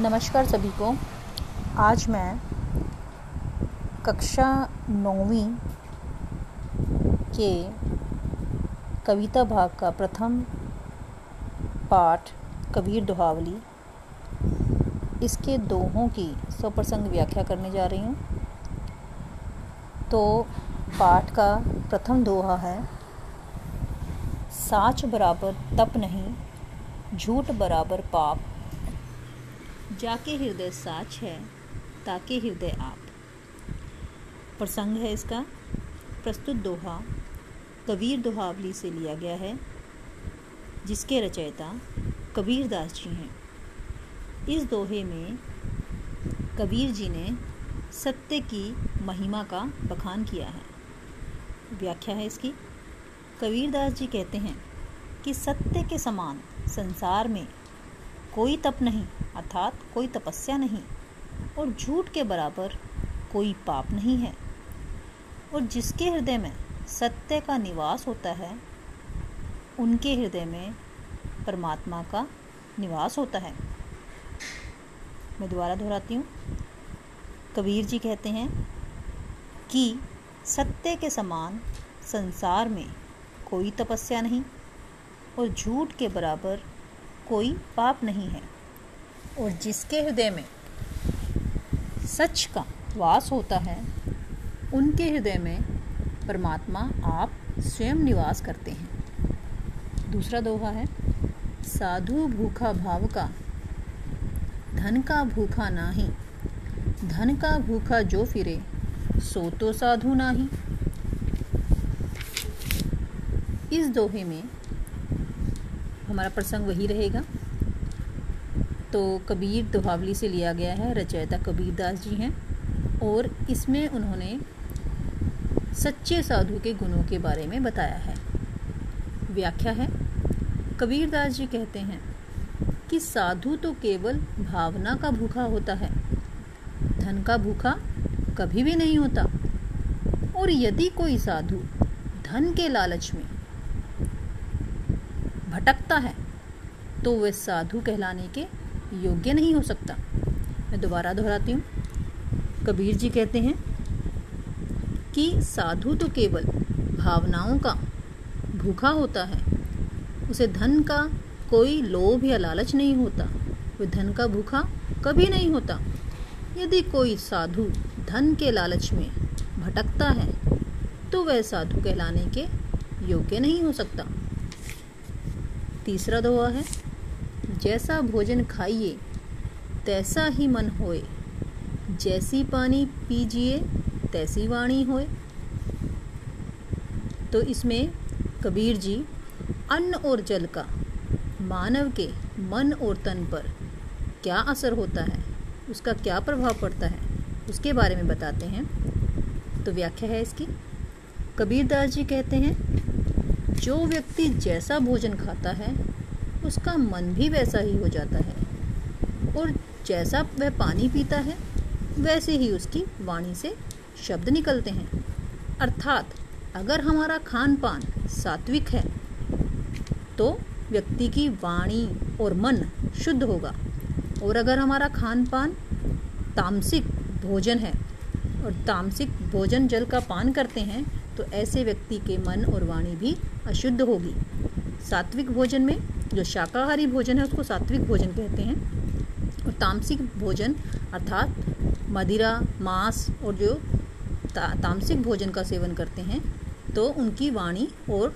नमस्कार सभी को। आज मैं कक्षा नौवीं के कविता भाग का प्रथम पाठ, कबीर दोहावली, इसके दोहों की स्वप्रसंग व्याख्या करने जा रही हूँ। तो पाठ का प्रथम दोहा है, साच बराबर तप नहीं, झूठ बराबर पाप जाके हृदय साच है, ताके हृदय आप। प्रसंग है इसका। प्रस्तुत दोहा कबीर दोहावली से लिया गया है, जिसके रचयिता कबीर दास जी हैं। इस दोहे में कबीर जी ने सत्य की महिमा का बखान किया है। व्याख्या है इसकी। कबीर दास जी कहते हैं कि सत्य के समान संसार में कोई तप नहीं, अर्थात कोई तपस्या नहीं, और झूठ के बराबर कोई पाप नहीं है। और जिसके हृदय में सत्य का निवास होता है, उनके हृदय में परमात्मा का निवास होता है। मैं दोबारा दोहराती हूँ। कबीर जी कहते हैं कि सत्य के समान संसार में कोई तपस्या नहीं, और झूठ के बराबर कोई पाप नहीं है। और जिसके हृदय में सच का वास होता है, उनके हृदय में परमात्मा आप स्वयं निवास करते हैं। दूसरा दोहा है, साधु भूखा भाव का, धन का भूखा नाही, धन का भूखा जो फिरे, सो तो साधु नाही। इस दोहे में हमारा प्रसंग वही रहेगा। तो कबीर दोहावली से लिया गया है, रचयिता कबीर दास जी हैं और इसमें उन्होंने सच्चे साधु के गुणों के बारे में बताया है। व्याख्या है, कबीर दास जी कहते हैं कि साधु तो केवल भावना का भूखा होता है, धन का भूखा कभी भी नहीं होता। और यदि कोई साधु धन के लालच में भटकता है तो वह साधु कहलाने के योग्य नहीं हो सकता। मैं दोबारा दोहराती हूँ। कबीर जी कहते हैं कि साधु तो केवल भावनाओं का भूखा होता है, उसे धन का कोई लोभ या लालच नहीं होता, वह धन का भूखा कभी नहीं होता। यदि कोई साधु धन के लालच में भटकता है तो वह साधु कहलाने के योग्य नहीं हो सकता। तीसरा दोहा है। जैसा भोजन खाइए, तैसा ही मन होए। जैसी पानी पीजिए, तैसी वाणी होए। तो इसमें कबीर जी, अन्न और जल का, मानव के मन और तन पर क्या असर होता है, उसका क्या प्रभाव पड़ता है, उसके बारे में बताते हैं। तो व्याख्या है इसकी। कबीर दास जी कहते हैं जो व्यक्ति जैसा भोजन खाता है, उसका मन भी वैसा ही हो जाता है। और जैसा वह पानी पीता है, वैसे ही उसकी वाणी से शब्द निकलते हैं। अर्थात, अगर हमारा खान पान सात्विक है तो व्यक्ति की वाणी और मन शुद्ध होगा। और अगर हमारा खान पान तामसिक भोजन है, और तामसिक भोजन जल का पान करते हैं तो ऐसे व्यक्ति के मन और वाणी भी अशुद्ध होगी। सात्विक भोजन में जो शाकाहारी भोजन है उसको सात्विक भोजन कहते हैं। और तामसिक भोजन अर्थात मदिरा मांस और जो ता, तामसिक भोजन का सेवन करते हैं तो उनकी वाणी और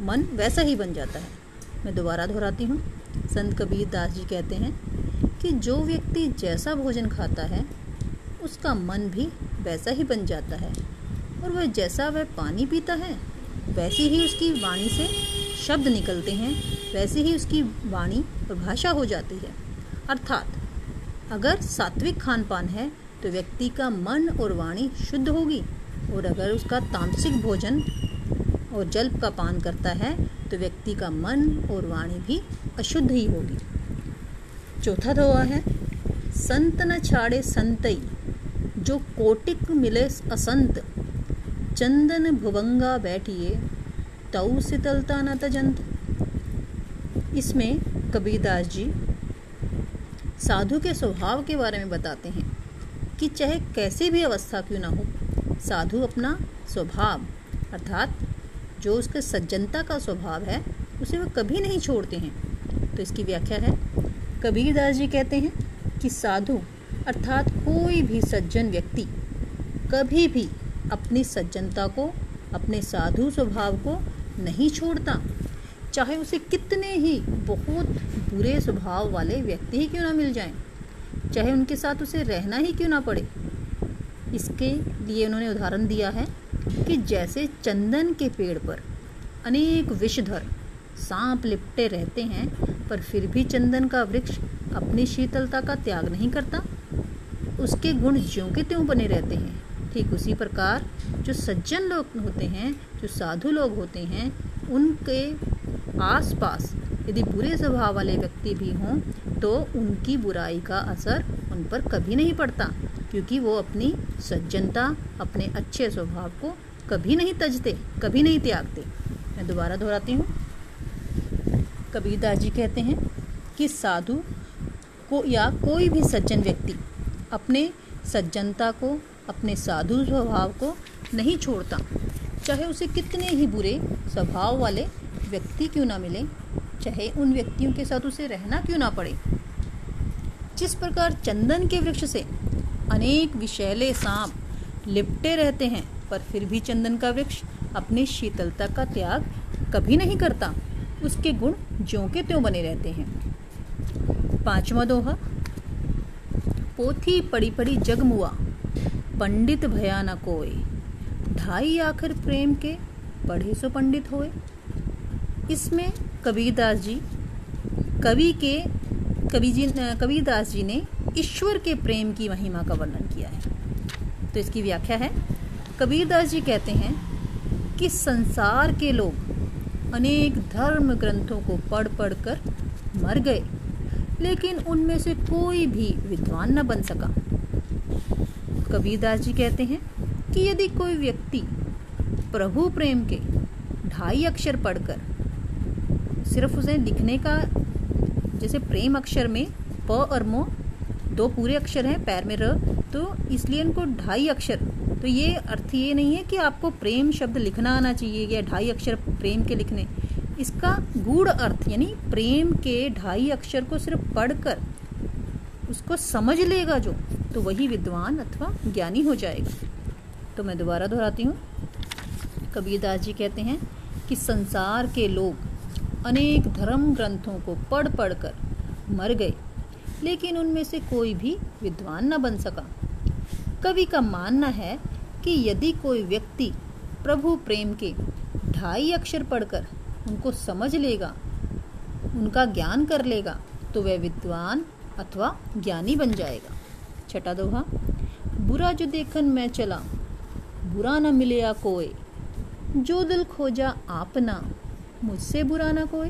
मन वैसा ही बन जाता है। मैं दोबारा दोहराती हूँ। संत कबीर दास जी कहते हैं कि जो व्यक्ति जैसा भोजन खाता है उसका मन भी वैसा ही बन जाता है। और वह जैसा वह पानी पीता है वैसी ही उसकी वाणी से शब्द निकलते हैं, वैसे ही उसकी वाणी और भाषा हो जाती है। अर्थात, अगर सात्विक खान पान है तो व्यक्ति का मन और वाणी शुद्ध होगी, और अगर उसका तामसिक भोजन और जल का पान करता है तो व्यक्ति का मन और वाणी भी अशुद्ध ही होगी। चौथा दोहा है, संत न छाड़े संतई। जो कोटिक मिले असंत चंदन भुवंगा बैठिए, तऊ शीतलता न तजंत। इसमें कबीरदास जी साधु के स्वभाव के बारे में बताते हैं कि चाहे कैसी भी अवस्था क्यों ना हो, साधु अपना स्वभाव, अर्थात जो उसके सज्जनता का स्वभाव है, उसे वह कभी नहीं छोड़ते हैं। तो इसकी व्याख्या है। कबीरदास जी कहते हैं कि साधु, अर्थात कोई भी सज्जन व्यक्ति, कभी भी अपनी सज्जनता को, अपने साधु स्वभाव को नहीं छोड़ता। चाहे उसे कितने ही बहुत बुरे स्वभाव वाले व्यक्ति ही क्यों ना मिल जाएँ, चाहे उनके साथ उसे रहना ही क्यों ना पड़े। इसके लिए उन्होंने उदाहरण दिया है कि जैसे चंदन के पेड़ पर अनेक विषधर सांप लिपटे रहते हैं, पर फिर भी चंदन का वृक्ष अपनी शीतलता का त्याग नहीं करता। उसके गुण ज्यों के त्यों बने रहते हैं। ठीक उसी प्रकार जो सज्जन लोग होते हैं, जो साधु लोग होते हैं, उनके आसपास यदि बुरे स्वभाव वाले व्यक्ति भी हों तो उनकी बुराई का असर उन पर कभी नहीं पड़ता, क्योंकि वो अपनी सज्जनता, अपने अच्छे स्वभाव को कभी नहीं तजते, कभी नहीं त्यागते। मैं दोबारा दोहराती हूँ। कबीरदास जी कहते हैं कि साधु को या कोई भी सज्जन व्यक्ति अपने सज्जनता को अपने साधु स्वभाव को नहीं छोड़ता। चाहे उसे कितने ही बुरे स्वभाव वाले व्यक्ति क्यों ना मिले, चाहे उन व्यक्तियों के साथ उसे रहना क्यों ना पड़े। जिस प्रकार चंदन के वृक्ष से अनेक विषैले सांप लिपटे रहते हैं, पर फिर भी चंदन का वृक्ष अपनी शीतलता का त्याग कभी नहीं करता। उसके गुण ज्यों के त्यों बने रहते हैं। पांचवा दोहा, पोथी पड़ी पड़ी जगमुआ। पंडित भया न कोय ढाई आखिर प्रेम के पढ़े सो पंडित होए। इसमें कबीरदास जी, कवि के, कवि जी, कबीरदास जी ने ईश्वर के प्रेम की महिमा का वर्णन किया है। तो इसकी व्याख्या है। कबीरदास जी कहते हैं कि संसार के लोग अनेक धर्म ग्रंथों को पढ़ पढ़ कर मर गए, लेकिन उनमें से कोई भी विद्वान न बन सका। कबीरदास जी कहते हैं कि यदि कोई व्यक्ति प्रभु प्रेम के ढाई अक्षर पढ़कर सिर्फ़ उसे लिखने का, जैसे प्रेम अक्षर में प और मो, दो पूरे अक्षर हैं, पैर में र तो इसलिए इनको ढाई अक्षर तो ये अर्थ ये नहीं है कि आपको प्रेम शब्द लिखना आना चाहिए या ढाई अक्षर प्रेम के लिखने। इसका गूढ़ अर्थ, यानी प्रेम के ढाई अक्षर को सिर्फ़ पढ़कर उसको समझ लेगा जो तो वही विद्वान अथवा ज्ञानी हो जाएगा। तो मैं दोबारा दोहराती हूँ। कबीरदास जी कहते हैं कि संसार के लोग अनेक धर्म ग्रंथों को पढ़ पढ़ कर मर गए, लेकिन उनमें से कोई भी विद्वान न बन सका। कवि का मानना है कि यदि कोई व्यक्ति प्रभु प्रेम के ढाई अक्षर पढ़कर उनको समझ लेगा, उनका ज्ञान कर लेगा तो वह विद्वान अथवा ज्ञानी बन जाएगा। छठा दोहा बुरा जो देखन मैं चला, बुरा न मिले या कोई जो दिल खोजा आपना मुझसे बुरा ना कोई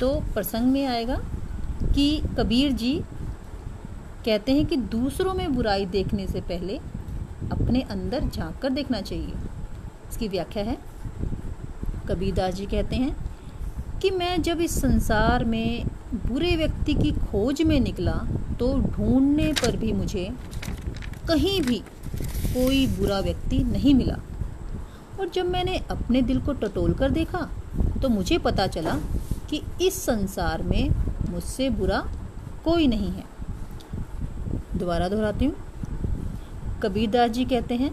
तो प्रसंग में आएगा कि कबीर जी कहते हैं कि दूसरों में बुराई देखने से पहले अपने अंदर झाँक कर देखना चाहिए। इसकी व्याख्या है। कबीरदास जी कहते हैं कि मैं जब इस संसार में बुरे व्यक्ति की खोज में निकला तो ढूँढने पर भी मुझे कहीं भी कोई बुरा व्यक्ति नहीं मिला। और जब मैंने अपने दिल को टटोल कर देखा तो मुझे पता चला कि इस संसार में मुझसे बुरा कोई नहीं है। दोबारा दोहराती हूँ। कबीरदास जी कहते हैं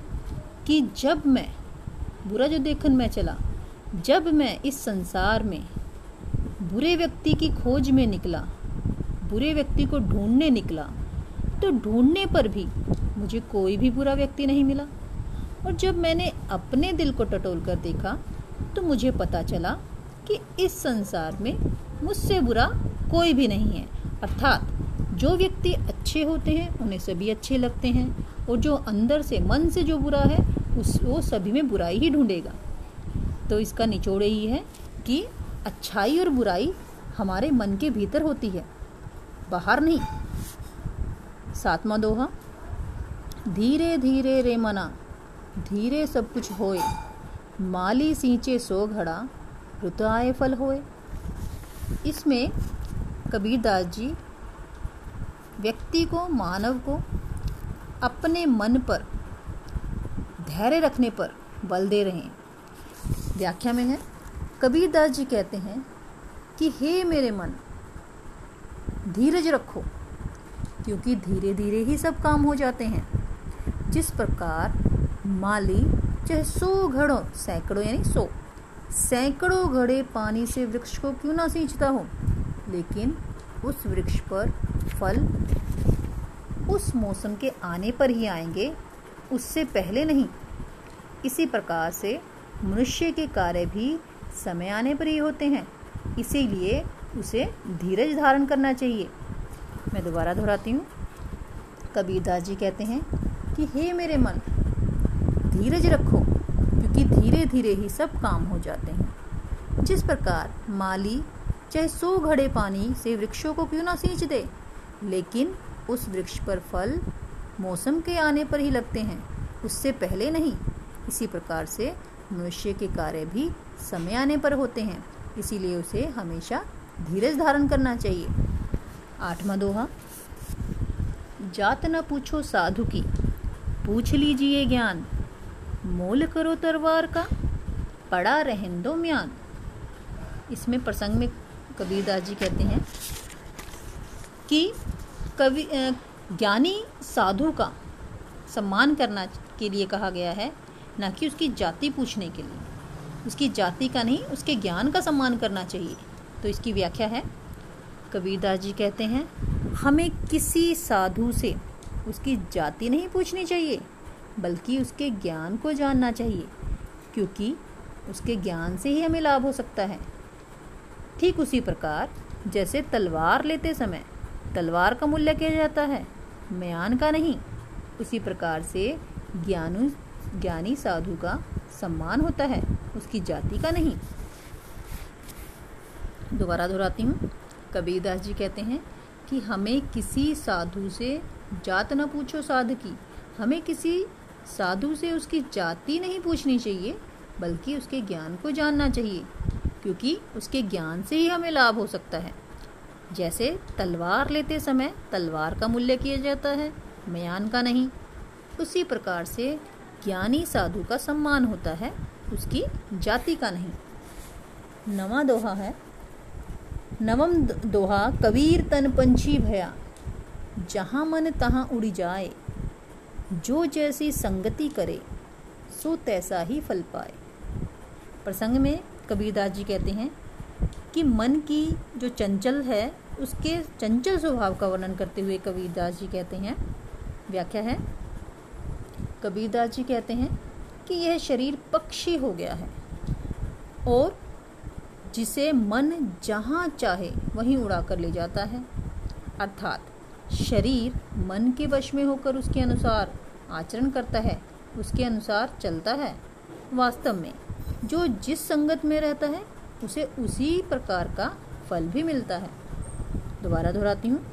कि जब मैं, बुरा जो देखन मैं चला, जब मैं इस संसार में बुरे व्यक्ति की खोज में निकला बुरे व्यक्ति को ढूँढने निकला तो ढूँढने पर भी मुझे कोई भी बुरा व्यक्ति नहीं मिला। और जब मैंने अपने दिल को टटोल कर देखा तो मुझे पता चला कि इस संसार में मुझसे बुरा कोई भी नहीं है। अर्थात, जो व्यक्ति अच्छे होते हैं, उन्हें सभी अच्छे लगते हैं, और जो अंदर से मन से जो बुरा है, उस, वो सभी में बुराई ही ढूंढेगा। तो इसका निचोड़ यही है कि अच्छाई और बुराई हमारे मन के भीतर होती है। बाहर नहीं। सातवा दोहा, धीरे धीरे रे मना, धीरे सब कुछ होए, माली सींचे सो घड़ा, रुत आए फल होए। इसमें कबीरदास जी व्यक्ति को, मानव को, अपने मन पर, धैर्य रखने पर बल दे रहे हैं। व्याख्या में है, कबीरदास जी कहते हैं कि, हे मेरे मन धीरज रखो, क्योंकि धीरे धीरे ही सब काम हो जाते हैं। जिस प्रकार माली, चाहे सौ घड़ों, सैकड़ों यानी सौ, सैकड़ों घड़े पानी से वृक्ष को क्यों ना सींचता हो? लेकिन उस वृक्ष पर फल उस मौसम के आने पर ही आएँगे, उससे पहले नहीं। इसी प्रकार से मनुष्य के कार्य भी समय आने पर ही होते हैं। इसीलिए उसे धीरज धारण करना चाहिए। मैं दोबारा दोहराती हूँ। कबीरदास जी कहते हैं कि, हे मेरे मन, धीरज रखो, क्योंकि धीरे धीरे ही सब काम हो जाते हैं। जिस प्रकार माली चाहे सौ घड़े पानी से वृक्षों को क्यों ना सींच दे, लेकिन उस वृक्ष पर फल मौसम के आने पर ही लगते हैं। उससे पहले नहीं, इसी प्रकार से मनुष्य के कार्य भी समय आने पर होते हैं। इसीलिए उसे हमेशा धीरज धारण करना चाहिए। आठवां दोहा, जात न पूछो साधु की, पूछ लीजिए ज्ञान। मोल करो तरवार का, पड़ा रहन दो म्यान। इसमें प्रसंग में कबीरदास जी कहते हैं कि कवि ज्ञानी साधु का सम्मान करना के लिए कहा गया है, ना कि उसकी जाति पूछने के लिए। उसकी जाति का नहीं, उसके ज्ञान का सम्मान करना चाहिए। तो इसकी व्याख्या है। कबीरदास जी कहते हैं, हमें किसी साधु से उसकी जाति नहीं पूछनी चाहिए, बल्कि उसके ज्ञान को जानना चाहिए, क्योंकि उसके ज्ञान से ही हमें लाभ हो सकता है। ठीक उसी प्रकार, जैसे तलवार लेते समय तलवार का मूल्य किया जाता है, म्यान का नहीं, उसी प्रकार से ज्ञानु, ज्ञानी साधु का सम्मान होता है, उसकी जाति का नहीं। दोबारा दोहराती हूँ। कबीरदास जी कहते हैं कि हमें किसी साधु से जात न पूछो साधु की। हमें किसी साधु से उसकी जाति नहीं पूछनी चाहिए, बल्कि उसके ज्ञान को जानना चाहिए, क्योंकि उसके ज्ञान से ही हमें लाभ हो सकता है। जैसे तलवार लेते समय तलवार का मूल्य किया जाता है, म्यान का नहीं। उसी प्रकार से ज्ञानी साधु का सम्मान होता है, उसकी जाति का नहीं। नवा दोहा है नवम दोहा, कबीर तन पंछी भया। जहाँ मन तहाँ उड़ जाए, जो जैसी संगति करे, सो तैसा ही फल पाए। प्रसंग में कबीरदास जी कहते हैं कि मन की जो चंचल है, उसके चंचल स्वभाव का वर्णन करते हुए कबीरदास जी कहते हैं, व्याख्या है। कबीरदास जी कहते हैं कि यह शरीर पक्षी हो गया है और जिसे मन जहाँ चाहे वहीं उड़ा कर ले जाता है। अर्थात, शरीर मन के वश में होकर उसके अनुसार आचरण करता है, उसके अनुसार चलता है। वास्तव में, जो जिस संगत में रहता है, उसे उसी प्रकार का फल भी मिलता है। दोबारा दोहराती हूँ।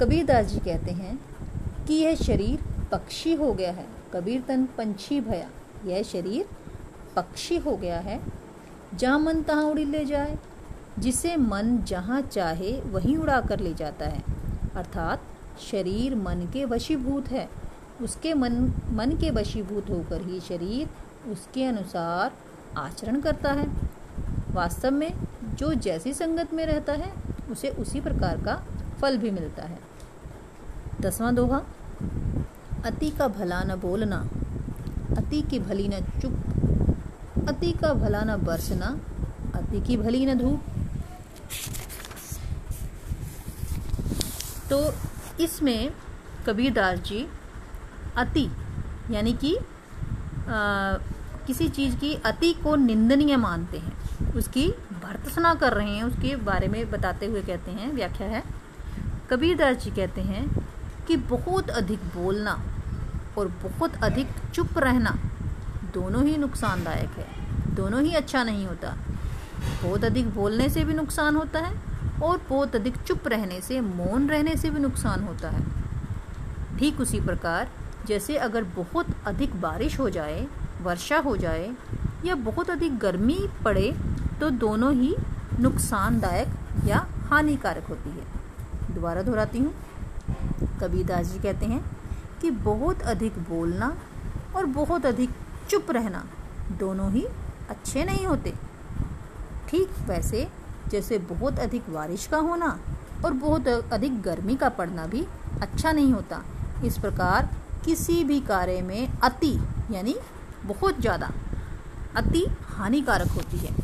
कबीरदास जी कहते हैं कि यह शरीर पक्षी हो गया है। कबीर तन पंछी भया, यह शरीर पक्षी हो गया है। जहाँ मन तहाँ उड़ी ले जाए। जिसे मन जहाँ चाहे वहीं उड़ा कर ले जाता है। अर्थात, शरीर मन के वशीभूत है। उसके मन मन के वशीभूत होकर ही शरीर उसके अनुसार आचरण करता है। वास्तव में, जो जैसी संगत में रहता है, उसे उसी प्रकार का फल भी मिलता है। दसवां दोहा, अति का भला न बोलना। अति की भली न चुप अति का भला न बरसना, अति की भली न धूप। तो इसमें कबीरदास जी अति, यानी कि किसी चीज़ की अति को निंदनीय मानते हैं। उसकी भर्तसना कर रहे हैं, उसके बारे में बताते हुए कहते हैं, व्याख्या है। कबीरदास जी कहते हैं कि बहुत अधिक बोलना और बहुत अधिक चुप रहना दोनों ही नुकसानदायक है। दोनों ही अच्छा नहीं होता। बहुत अधिक बोलने से भी नुकसान होता है और बहुत अधिक चुप रहने से, मौन रहने से भी नुकसान होता है। ठीक उसी प्रकार, जैसे अगर बहुत अधिक बारिश हो जाए, वर्षा हो जाए या बहुत अधिक गर्मी पड़े तो दोनों ही नुकसानदायक या हानिकारक होती है। दोबारा दोहराती हूँ। कबीरदास जी कहते हैं कि बहुत अधिक बोलना और बहुत अधिक चुप रहना। दोनों ही अच्छे नहीं होते। ठीक वैसे, जैसे बहुत अधिक बारिश का होना और बहुत अधिक गर्मी का पड़ना भी अच्छा नहीं होता। इस प्रकार किसी भी कार्य में अति, यानी बहुत ज़्यादा, अति हानिकारक होती है।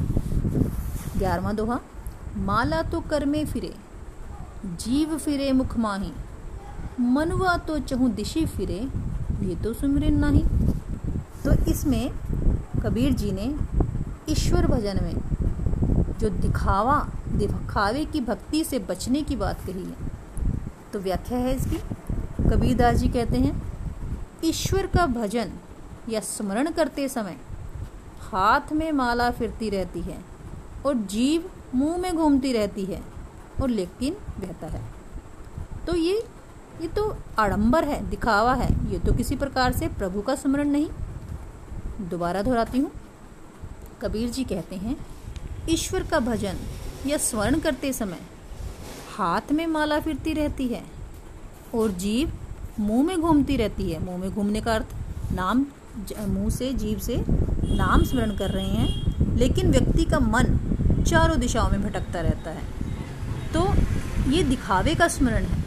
ग्यारहवा दोहा, माला तो कर में फिरे, जीव फिरे मुख माही, मनवा तो चहु दिशी फिरे, ये तो सुमरिन नहीं। तो इसमें कबीर जी ने ईश्वर भजन में जो दिखावा, दिखावे की भक्ति से बचने की बात कही है। तो व्याख्या है इसकी। कबीरदास जी कहते हैं, ईश्वर का भजन या स्मरण करते समय हाथ में माला फिरती रहती है और जीव मुँह में घूमती रहती है और लेकिन बहता है। तो ये ये तो आडंबर है, दिखावा है। ये तो किसी प्रकार से प्रभु का स्मरण नहीं दोबारा दोहराती हूँ। कबीर जी कहते हैं, ईश्वर का भजन या स्मरण करते समय हाथ में माला फिरती रहती है और जीव मुँह में घूमती रहती है। मुँह में घूमने का अर्थ नाम, मुँह से, जीव से नाम स्मरण कर रहे हैं, लेकिन व्यक्ति का मन चारों दिशाओं में भटकता रहता है। तो ये दिखावे का स्मरण है।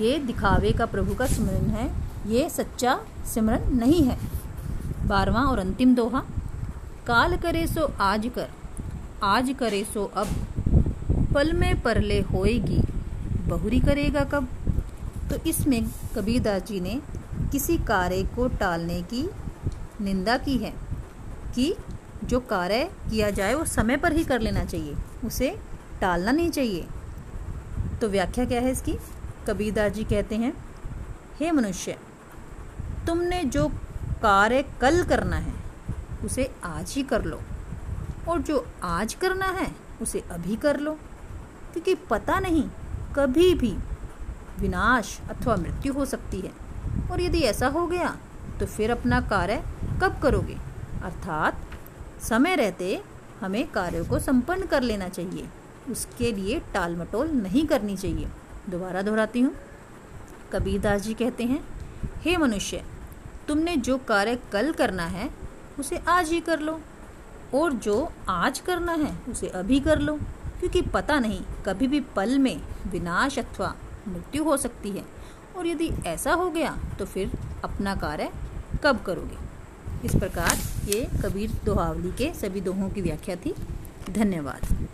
ये दिखावे का प्रभु का स्मरण है। ये सच्चा स्मरण नहीं है। बारवा और अंतिम दोहा। काल करे सो आज कर, आज करे सो अब। पल में परले होएगी, बहुरी करेगा कब? तो इसमें कबीरदास जी ने किसी कार्य को टालने की निंदा की है कि जो कार्य किया जाए, वो समय पर ही कर लेना चाहिए, उसे टालना नहीं चाहिए। तो व्याख्या क्या है इसकी? कबीरदास जी कहते हैं, हे मनुष्य, तुमने जो कार्य कल करना है, उसे आज ही कर लो। और जो आज करना है, उसे अभी कर लो। क्योंकि पता नहीं, कभी भी विनाश अथवा मृत्यु हो सकती है। और यदि ऐसा हो गया तो फिर अपना कार्य कब करोगे? अर्थात, समय रहते हमें कार्यों को संपन्न कर लेना चाहिए। उसके लिए टाल मटोल नहीं करनी चाहिए। दोबारा दोहराती हूँ। कबीरदास जी कहते हैं, हे मनुष्य तुमने जो कार्य कल करना है, उसे आज ही कर लो। और जो आज करना है, उसे अभी कर लो, क्योंकि पता नहीं, कभी भी पल में विनाश अथवा मृत्यु हो सकती है। और यदि ऐसा हो गया तो फिर अपना कार्य कब करोगे? इस प्रकार ये कबीर दोहावली के सभी दोहों की व्याख्या थी। धन्यवाद।